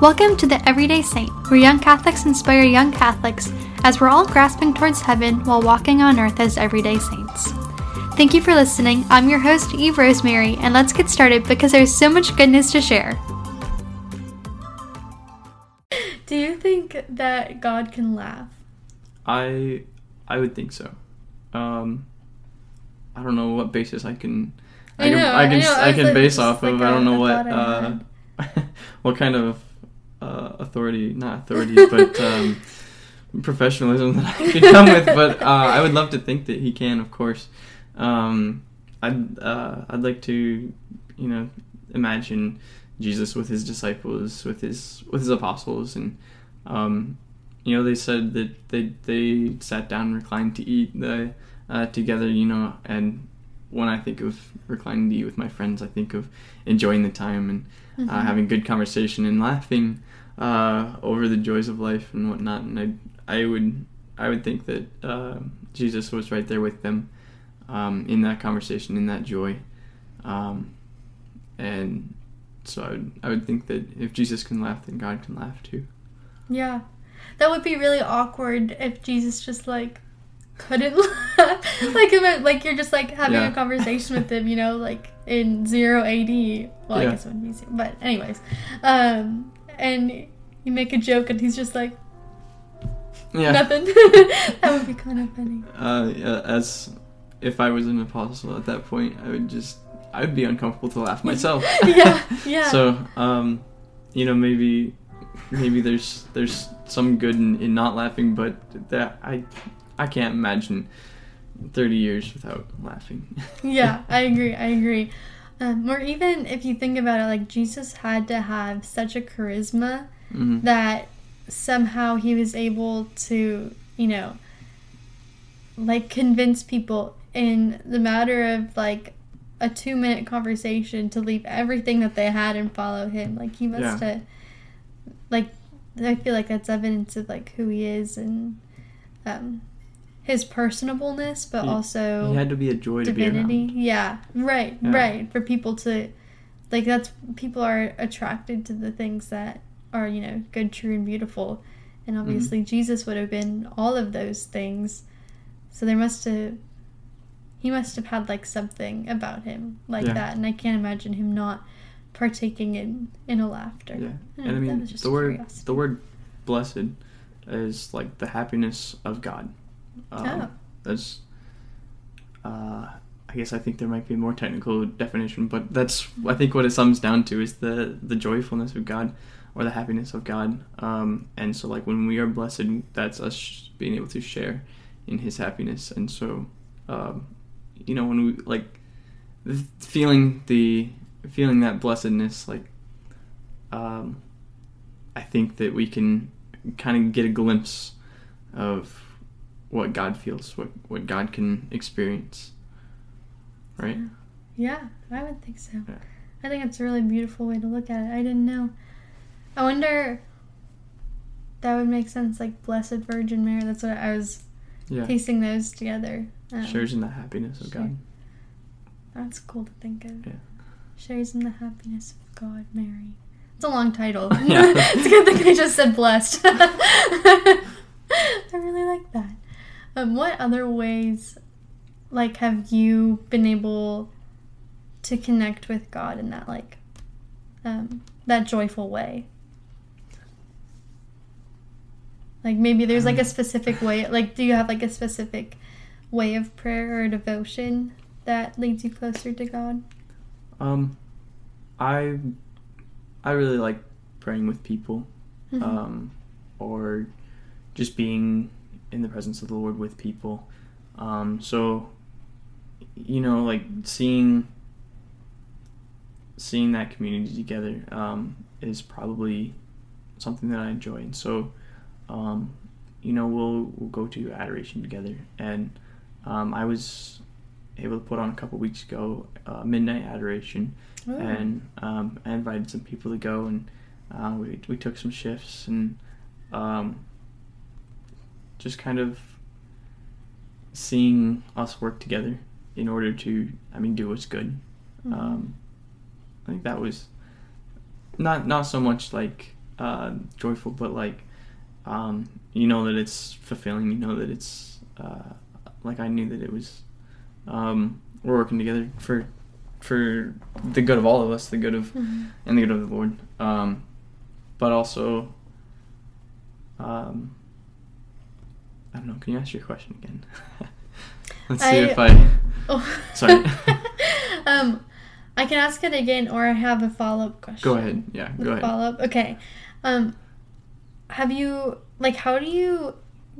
Welcome to the Everyday Saint, where young Catholics inspire young Catholics as we're all grasping towards heaven while walking on earth as everyday saints. Thank you for listening. I'm your host, Eve Rosemary, and let's get started because there's so much goodness to share. Do you think that God can laugh? I I would think so. Um, I don't know what basis I can. I can, know, I can, I know, I I can like- base off of. like I don't a- know what uh, what kind of uh, authority, not authority, but um, professionalism that I could come with. But uh, I would love to think that he can, of course. Um, I'd uh, I'd like to, you know, imagine Jesus with his disciples, with his with his apostles, and um, you know, they said that they they sat down and reclined to eat the, uh, together. You know, and when I think of reclining to eat with my friends, I think of enjoying the time and Mm-hmm. uh, having good conversation and laughing uh, over the joys of life and whatnot. And I I would I would think that uh, Jesus was right there with them um, in that conversation, in that joy, um, and so I would I would think that if Jesus can laugh, then God can laugh too. Yeah. That would be really awkward if Jesus just like couldn't laugh. like if it, like you're just like having Yeah. a conversation with him, you know, like in zero AD. Well, I guess it would be zero, but anyways. Um and you make a joke and he's just like Yeah. nothing. that would be kind of funny. Uh, yeah, as if I was an apostle at that point, I would just I would be uncomfortable to laugh myself. Yeah, yeah. So, um, you know, maybe maybe there's there's some good in, in not laughing, but that I I can't imagine thirty years without laughing. yeah, I agree. I agree. Um, or even if you think about it, like Jesus had to have such a charisma hmm that somehow he was able to, you know, like convince people in the matter of like a two minute conversation to leave everything that they had and follow him. Like he must Yeah. have, like, I feel like that's evidence of like who he is and um, his personableness, but He- also He had to be a joy to be divinity. around. Yeah, right, Yeah. right. For people to, like, that's people are attracted to the things that are, you know, good, true, and beautiful. And Mm-hmm. obviously, Jesus would have been all of those things. So there must have, he must have had like something about him like Yeah. that. And I can't imagine him not partaking in in a laughter. Yeah, I and I mean the word curiosity. the word blessed is like the happiness of God. Um, Oh. That's. Uh, I guess I think there might be a more technical definition, but that's I think what it sums down to is the the joyfulness of God or the happiness of God. Um, and so like when we are blessed, that's us being able to share in His happiness. And so, um, you know, when we like feeling the feeling that blessedness, like um, I think that we can kind of get a glimpse of what God feels, what what God can experience. Right? Yeah, I would think so. Yeah. I think it's a really beautiful way to look at it. I didn't know. I wonder. That would make sense, like Blessed Virgin Mary. That's what I was Yeah. piecing those together. Um, Shares in the happiness of. God. That's cool to think of. Yeah. Shares in the happiness of God, Mary. It's a long title. Yeah. it's a good thing I just said blessed. I really like that. Um, what other ways, like, have you been able to connect with God in that, like, um, that joyful way? Like maybe there's like a Um. specific way. Like, do you have like a specific way of prayer or devotion that leads you closer to God? Um, I I really like praying with people, Mhm. um, or just being in the presence of the Lord with people. Um, so you know, like seeing seeing that community together um, is probably something that I enjoy, and so um, you know we'll we'll go to adoration together, and um, I was able to put on a couple weeks ago uh, midnight adoration Ooh. and um, I invited some people to go, and uh, we we took some shifts and um, just kind of seeing us work together in order to, I mean, do what's good. Mhm. Um, I think that was not not so much like uh, joyful, but like um, you know that it's fulfilling. You know that it's uh, like I knew that it was. Um, we're working together for for the good of all of us, the good of Mhm. and the good of the Lord. Um, but also, um, I don't know. Can you ask your question again? Let's see I- if I. Oh. Sorry. um, I can ask it again, or I have a follow up question. Go ahead. Yeah, go ahead. Follow up. Okay. Um, have you like how do you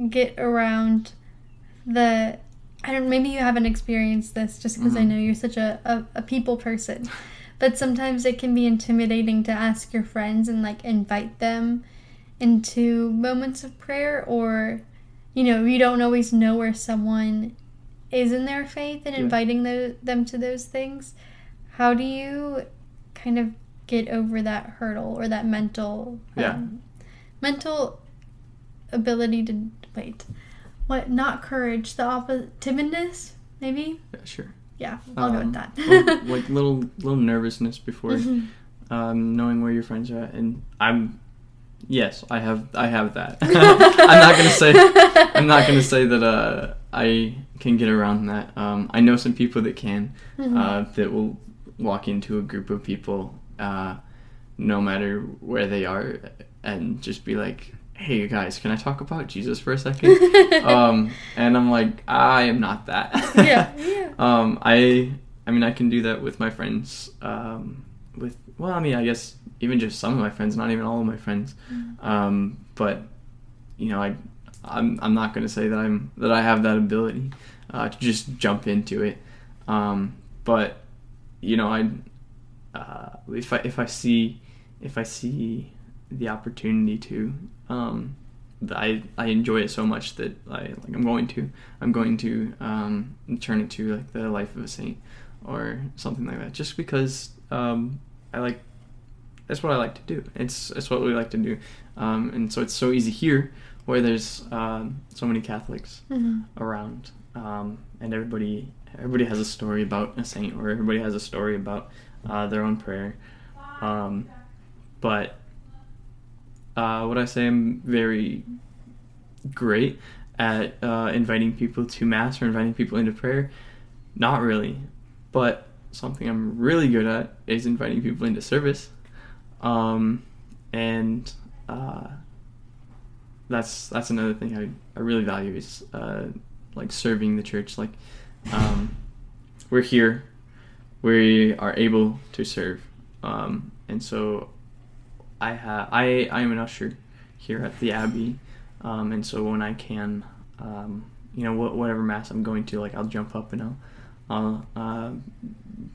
get around the? I don't. Maybe you haven't experienced this just because I Mhm. know you're such a, a a people person, but sometimes it can be intimidating to ask your friends and like invite them into moments of prayer, or you know you don't always know where someone is in their faith and Yeah. inviting them to those things. How do you kind of get over that hurdle or that mental Yeah. um, mental ability to wait what not courage the opposite timidness maybe Yeah, sure. yeah i'll go Um, with that well, like little little nervousness before Mhm. um, knowing where your friends are at, and I'm yes, I have I have that. I'm not gonna say I'm not gonna say that uh, I can get around that. Um, I know some people that can Mhm. uh, that will walk into a group of people, uh, no matter where they are, and just be like, "Hey you guys, can I talk about Jesus for a second? um, and I'm like, I am not that. yeah yeah Um, I, I mean, I can do that with my friends. Um, with well, I mean, I guess even just some of my friends, not even all of my friends. Um, but you know, I, I'm, I'm not gonna say that I'm that I have that ability uh, to just jump into it. Um, but you know, I, uh, if I if I see if I see the opportunity to, um, I I enjoy it so much that I like I'm going to I'm going to um, turn it to like the life of a saint or something like that. Just because um, I like that's what I like to do. It's it's what we like to do, um, and so it's so easy here where there's um, so many Catholics Mhm. around, um, and everybody everybody has a story about a saint or everybody has a story about uh, their own prayer. Um, but uh, would I say I'm very great at uh, inviting people to mass or inviting people into prayer? Not really, but something I'm really good at is inviting people into service, um, and uh, that's that's another thing I, I really value is uh, like serving the church. Like um, we're here, we are able to serve, um, and so I have I I am an usher here at the Abbey, um, and so when I can, um, you know, wh- whatever mass I'm going to, like I'll jump up and I'll I'll uh,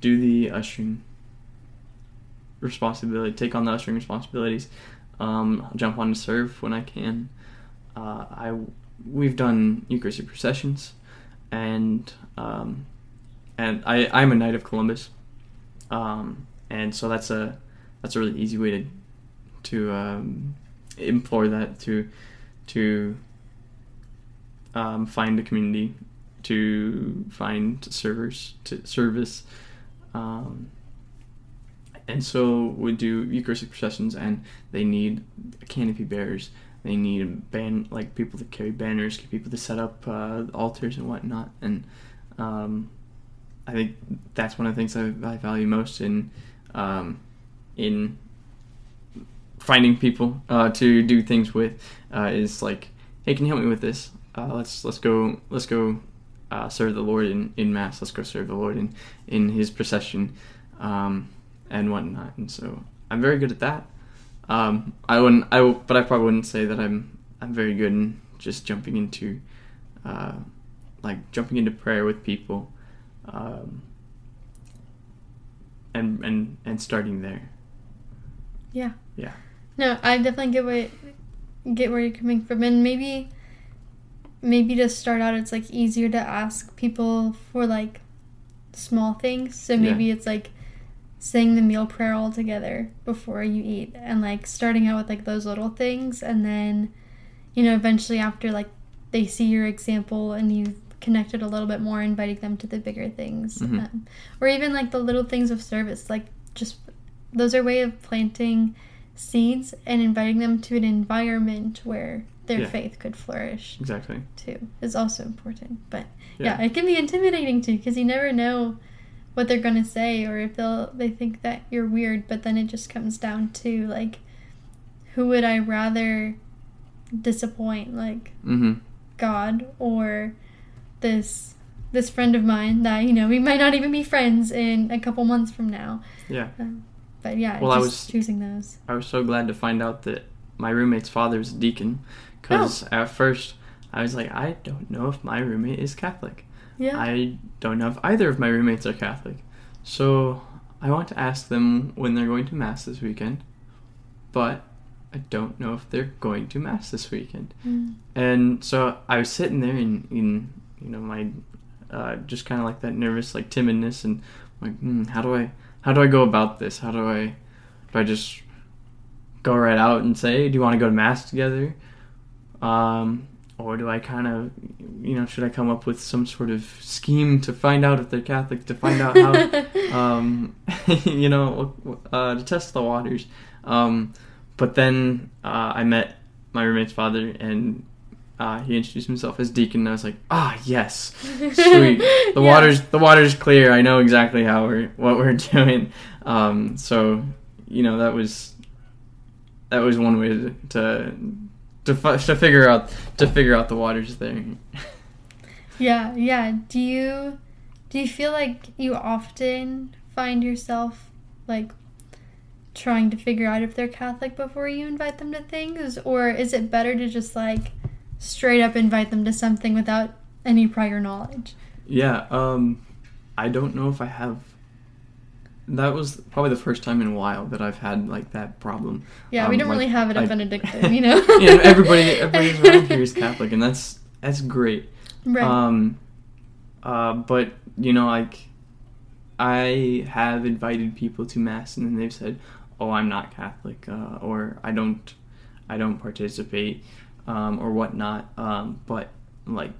do the ushering responsibility, take on the ushering responsibilities. Um, I'll jump on to serve when I can. Uh, I we've done Eucharistic processions, and um, and I I'm a Knight of Columbus, um, and so that's a that's a really easy way to to um, implore that to to um, find a community to find servers to service um, and so we do Eucharistic processions and they need canopy bearers they need ban like people to carry banners people to set up uh, altars and whatnot and um, I think that's one of the things I, I value most in um, in finding people uh, to do things with uh, is like, hey, can you help me with this? Uh, let's let's go let's go uh, serve the Lord in, in mass. Let's go serve the Lord in in His procession um, and whatnot. And so I'm very good at that. Um, I wouldn't I but I probably wouldn't say that I'm I'm very good in just jumping into uh, like jumping into prayer with people. Um, and, and and starting there. yeah Yeah. No, I definitely get where get where you're coming from, and maybe maybe to start out, it's like easier to ask people for like small things. So Yeah. maybe it's like saying the meal prayer all together before you eat, and like starting out with like those little things, and then you know eventually after like they see your example and you've connected a little bit more, inviting them to the bigger things, Mhm. um, or even like the little things of service, like just those are way of planting seeds and inviting them to an environment where their Yeah. faith could flourish Exactly. too is also important. But Yeah. yeah, it can be intimidating too because you never know what they're gonna say or if they'll they think that you're weird. But then it just comes down to like, who would I rather disappoint? Like Mm-hmm. God or this this friend of mine that you know we might not even be friends in a couple months from now. Yeah. Um, but yeah, Well, I was- choosing those. I was so glad to find out that my roommate's father is a deacon, because Oh. at first I was like, I don't know if my roommate is Catholic. Yeah. I don't know if either of my roommates are Catholic. So I want to ask them when they're going to Mass this weekend, but I don't know if they're going to Mass this weekend. Mm. And so I was sitting there in, in you know, my uh, just kind of like that nervous, like timidness, and like, hmm, how do I, how do I go about this? How do I, do I just go right out and say, do you want to go to mass together, um, or do I kind of, you know, should I come up with some sort of scheme to find out if they're Catholic, to find out how, um, you know, uh, to test the waters. Um, but then uh, I met my roommate's father, and uh, he introduced himself as deacon. And I was like, ah, yes, sweet. The Yeah. water's the water's clear. I know exactly how we're what we're doing. Um, so you know that was that was one way to to to, fi- to figure out to figure out the waters thing. Yeah, yeah. Do you do you feel like you often find yourself like trying to figure out if they're Catholic before you invite them to things or is it better to just like straight up invite them to something without any prior knowledge? Yeah, um, I don't know if I have. That was probably the first time in a while that I've had like that problem. Yeah, we Um, don't like, really have it at Benedictine, you know. you know, everybody everybody around here is Catholic, and that's that's great. Right. Um, uh, but you know, like I have invited people to mass, and then they've said, "Oh, I'm not Catholic," uh, or "I don't, I don't participate," um, or whatnot. Um, but like,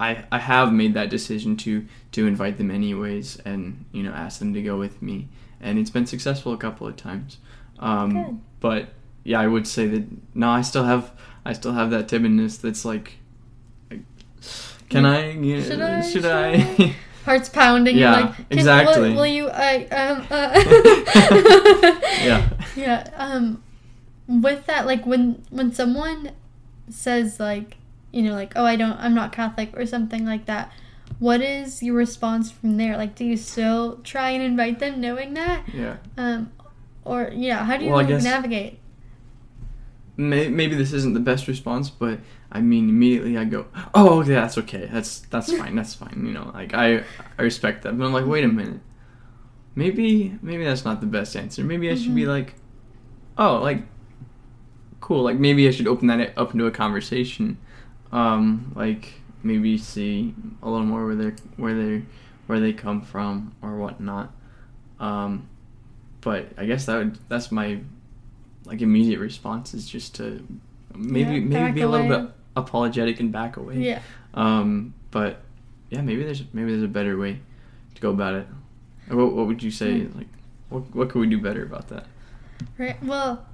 I I have made that decision to to invite them anyways, and you know, ask them to go with me, and it's been successful a couple of times. Um, Good. But yeah, I would say that no, I still have I still have that timidness that's like. Can I? Yeah, Should I? Should Should I? Heart's pounding. Yeah, like, "Can- exactly. Will, will you? I um. Uh. Yeah. Yeah. Um, with that, like when when someone says like, you know, like, oh, I don't, I'm not Catholic or something like that. What is your response from there? Like, do you still try and invite them, knowing that? yeah. Um, or yeah, how do you Well, guess- navigate? May- Maybe this isn't the best response, but I mean, immediately I go, "Oh, okay, that's okay. That's that's fine. That's fine." You know, like I I respect that, but I'm like, wait a minute. Maybe maybe that's not the best answer. Maybe I should be Mhm. like, "Oh, like, cool. Like maybe I should open that up into a conversation. Um, like maybe see a little more where they're where they where they come from or whatnot. Um, but I guess that would that's my like immediate response is just to maybe Yeah, maybe be a little bit apologetic and back away. Yeah. Um, but yeah, maybe there's maybe there's a better way to go about it. What, what would you say? Hmm. Like, what what could we do better about that? Right. Well,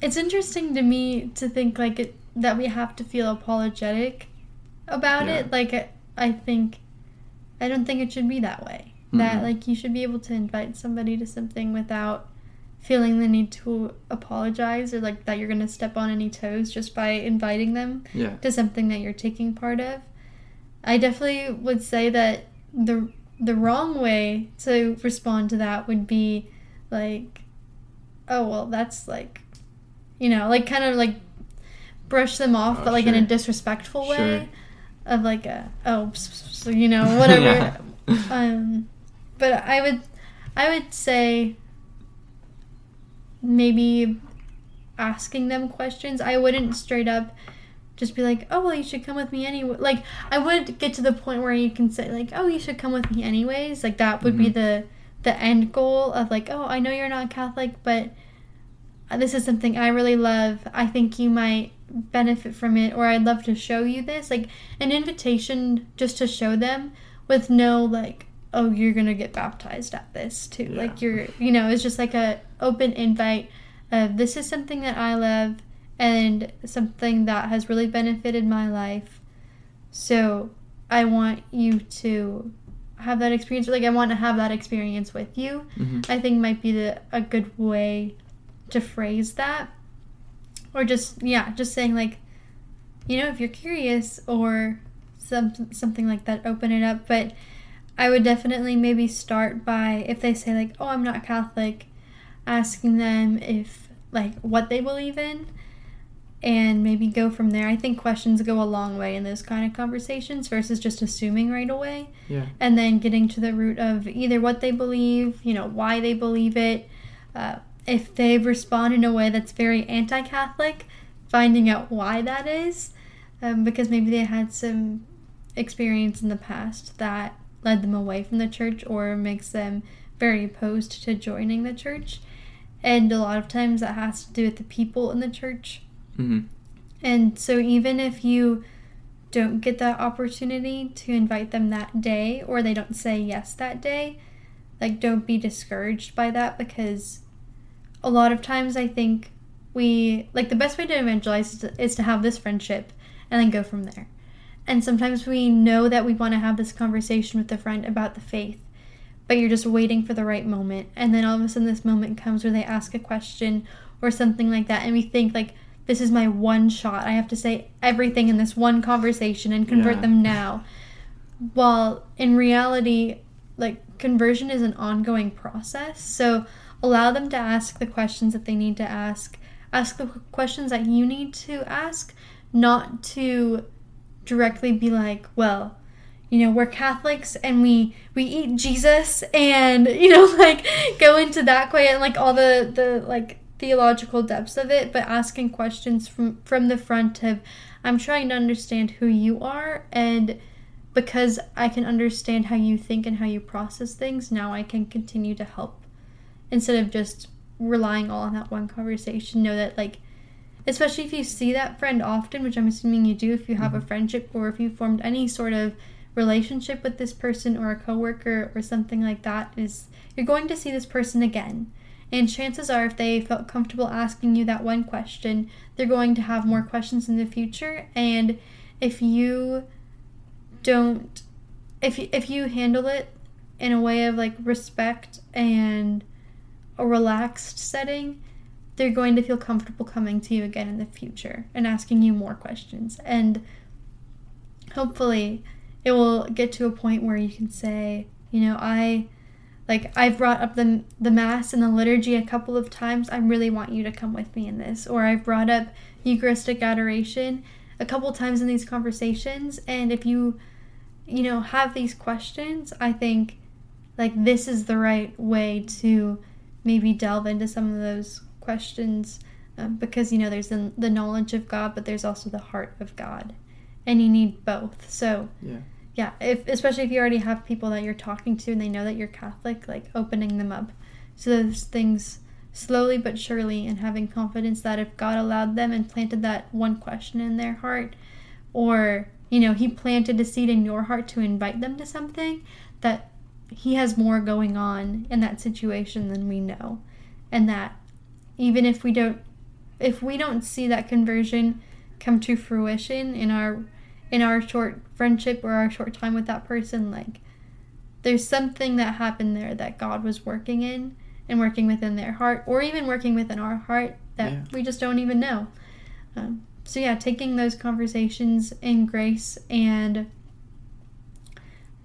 it's interesting to me to think like it that we have to feel apologetic about Yeah. it. Like I- think I don't think it should be that way. That Mhm. like you should be able to invite somebody to something without feeling the need to apologize or like that you're going to step on any toes just by inviting them Yeah. to something that you're taking part of. I definitely would say that the the wrong way to respond to that would be like, oh well, that's like, you know, like kind of like brush them off, Oh, but like in a sure. disrespectful way, Sure. of like a oh, you know, whatever. Yeah. um, but I would, I would say maybe asking them questions. I wouldn't straight up just be like, "Oh, well, you should come with me anyway." Like, I would get to the point where you can say like, "Oh, you should come with me anyways." Like that would be Mhm. the the end goal of like, "Oh, I know you're not Catholic, but this is something I really love. I think you might benefit from it, or I'd love to show you this." Like an invitation just to show them with no like, "Oh, you're gonna get baptized at this too." Yeah. Like you're, you know, it's just like a open invite Uh, this is something that I love and something that has really benefited my life. So I want you to have that experience. Like I want to have that experience with you. hmm I think might be the a good way to phrase that. Or just yeah, just saying like, you know, if you're curious or some something like that, open it up. But I would definitely maybe start by if they say like, oh, I'm not Catholic, asking them if like what they believe in and maybe go from there. I think questions go a long way in those kind of conversations versus just assuming right away Yeah. and then getting to the root of either what they believe, you know, why they believe it. Uh, if they respond in a way that's very anti Catholic, finding out why that is, um, because maybe they had some experience in the past that led them away from the church or makes them very opposed to joining the church. And a lot of times that has to do with the people in the church hmm and so, even if you don't get that opportunity to invite them that day, or they don't say yes that day, like, don't be discouraged by that because a lot of times I think we, like, the best way to evangelize is to, is to have this friendship and then go from there. And sometimes we know that we want to have this conversation with a friend about the faith, but you're just waiting for the right moment. And then all of a sudden, this moment comes where they ask a question or something like that, and we think, like, this is my one shot. I have to say everything in this one conversation and convert Yeah. them now. While in reality, like conversion is an ongoing process. So allow them to ask the questions that they need to ask. Ask the questions that you need to ask, not to directly be like, well, you know, we're Catholics and we we eat Jesus and you know like go into that way and like all the the like theological depths of it, but asking questions from from the front of I'm trying to understand who you are and because I can understand how you think and how you process things, now I can continue to help instead of just relying all on that one conversation. Know that like especially if you see that friend often, which I'm assuming you do if you have a mm-hmm. friendship or if you formed any sort of relationship with this person or a coworker or something like that is you're going to see this person again. And chances are if they felt comfortable asking you that one question, they're going to have more questions in the future and if you don't if you, if you handle it in a way of like respect and a relaxed setting, they're going to feel comfortable coming to you again in the future and asking you more questions. And hopefully, it will get to a point where you can say, you know, I like I've brought up the the mass and the liturgy a couple of times. I really want you to come with me in this. Or I've brought up Eucharistic adoration a couple times in these conversations and if you you know have these questions, I think like this is the right way to maybe delve into some of those questions um, because you know there's the, the knowledge of God, but there's also the heart of God, and you need both. So Yeah. yeah, if especially if you already have people that you're talking to and they know that you're Catholic, like opening them up to those things slowly but surely, and having confidence that if God allowed them and planted that one question in their heart, or you know He planted a seed in your heart to invite them to something, that He has more going on in that situation than we know, and that even if we don't if we don't see that conversion come to fruition in our in our short friendship or our short time with that person like there's something that happened there that God was working in and working within their heart or even working within our heart that Yeah. we just don't even know um, so yeah taking those conversations in grace and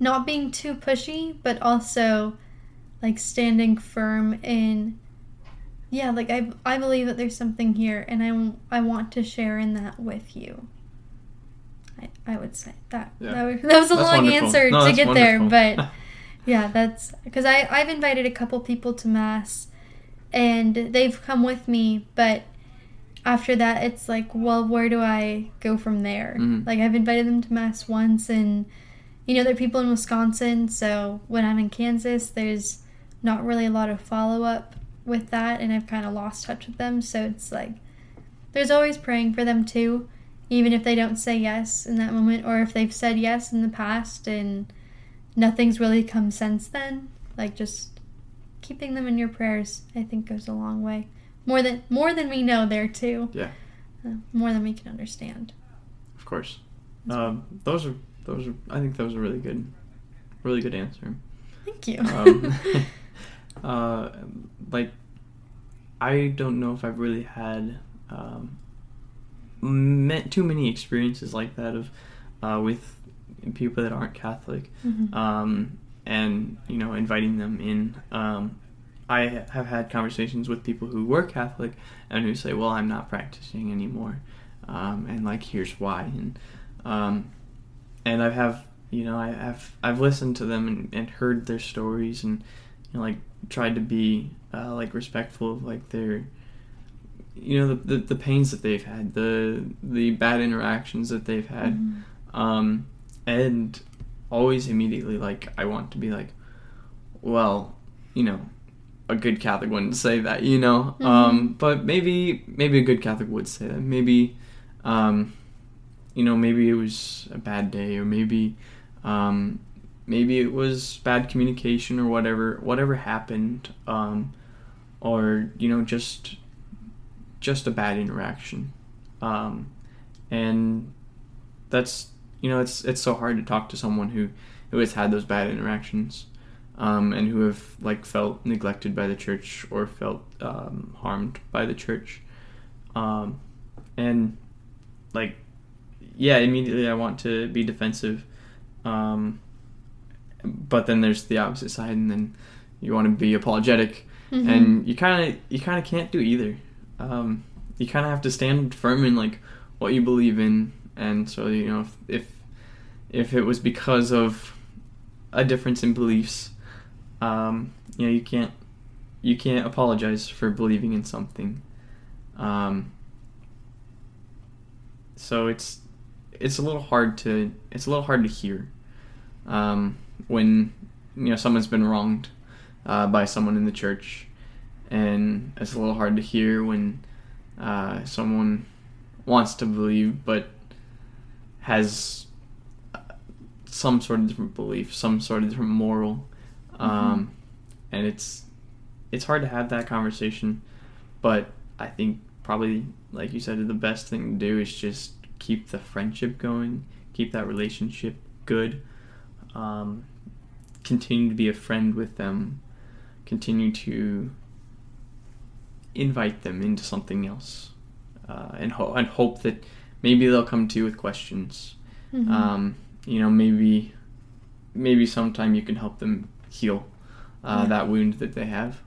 not being too pushy but also like standing firm in yeah like i, I believe that there's something here and I, I want to share in that with you i, I would say that Yeah. that, was, that was a That's long wonderful. answer No, to that's get there but yeah that's because i i've invited a couple people to mass and they've come with me but after that it's like well where do i go from there Mhm. like i've invited them to mass once and you know they're people in wisconsin so when i'm in kansas there's not really a lot of follow-up with that and i've kind of lost touch with them so it's like there's always praying for them too even if they don't say yes in that moment or if they've said yes in the past and nothing's really come since then like just keeping them in your prayers i think goes a long way more than more than we know there too. Yeah. Uh, more than we can understand. Of course. Um, those are those are. I think those are really good. Really good answer. Thank you. Um, uh, like, I don't know if I've really had um, ma- too many experiences like that of uh, with people that aren't Catholic, Mhm. um, and you know, inviting them in. Um, I have had conversations with people who were Catholic and who say, "Well, I'm not practicing anymore," um, and like, here's why, and um, and I have you know I have I've listened to them and, and heard their stories and you know, like tried to be uh, like respectful of like their you know the, the the pains that they've had the the bad interactions that they've had Mhm. um and always immediately like I want to be like well you know a good Catholic wouldn't say that you know um Mhm. but maybe maybe a good Catholic would say that maybe um you know maybe it was a bad day or maybe um maybe it was bad communication or whatever whatever happened um or you know just just a bad interaction. Um and that's you know it's it's so hard to talk to someone who who has had those bad interactions um and who have like felt neglected by the church or felt um harmed by the church. Um and like yeah immediately i want to be defensive um but then there's the opposite side and then you want to be apologetic. Mhm. and you kind of you kind of can't do either. Um, you kind of have to stand firm in like what you believe in. And so you know if if, if it was because of a difference in beliefs um, you know you can't you can't apologize for believing in something. Um, so it's it's a little hard to it's a little hard to hear um, when you know someone's been wronged uh, by someone in the church, and it's a little hard to hear when uh, someone wants to believe but has uh, some sort of different belief, some sort of different moral, um, and it's it's hard to have that conversation. But I think probably, like you said, the best thing to do is just keep the friendship going, keep that relationship good, um, continue to be a friend with them, continue to invite them into something else, uh, and ho- and hope that maybe they'll come to you with questions. Mhm. Um, you know, maybe maybe sometime you can help them heal uh, Yeah. that wound that they have.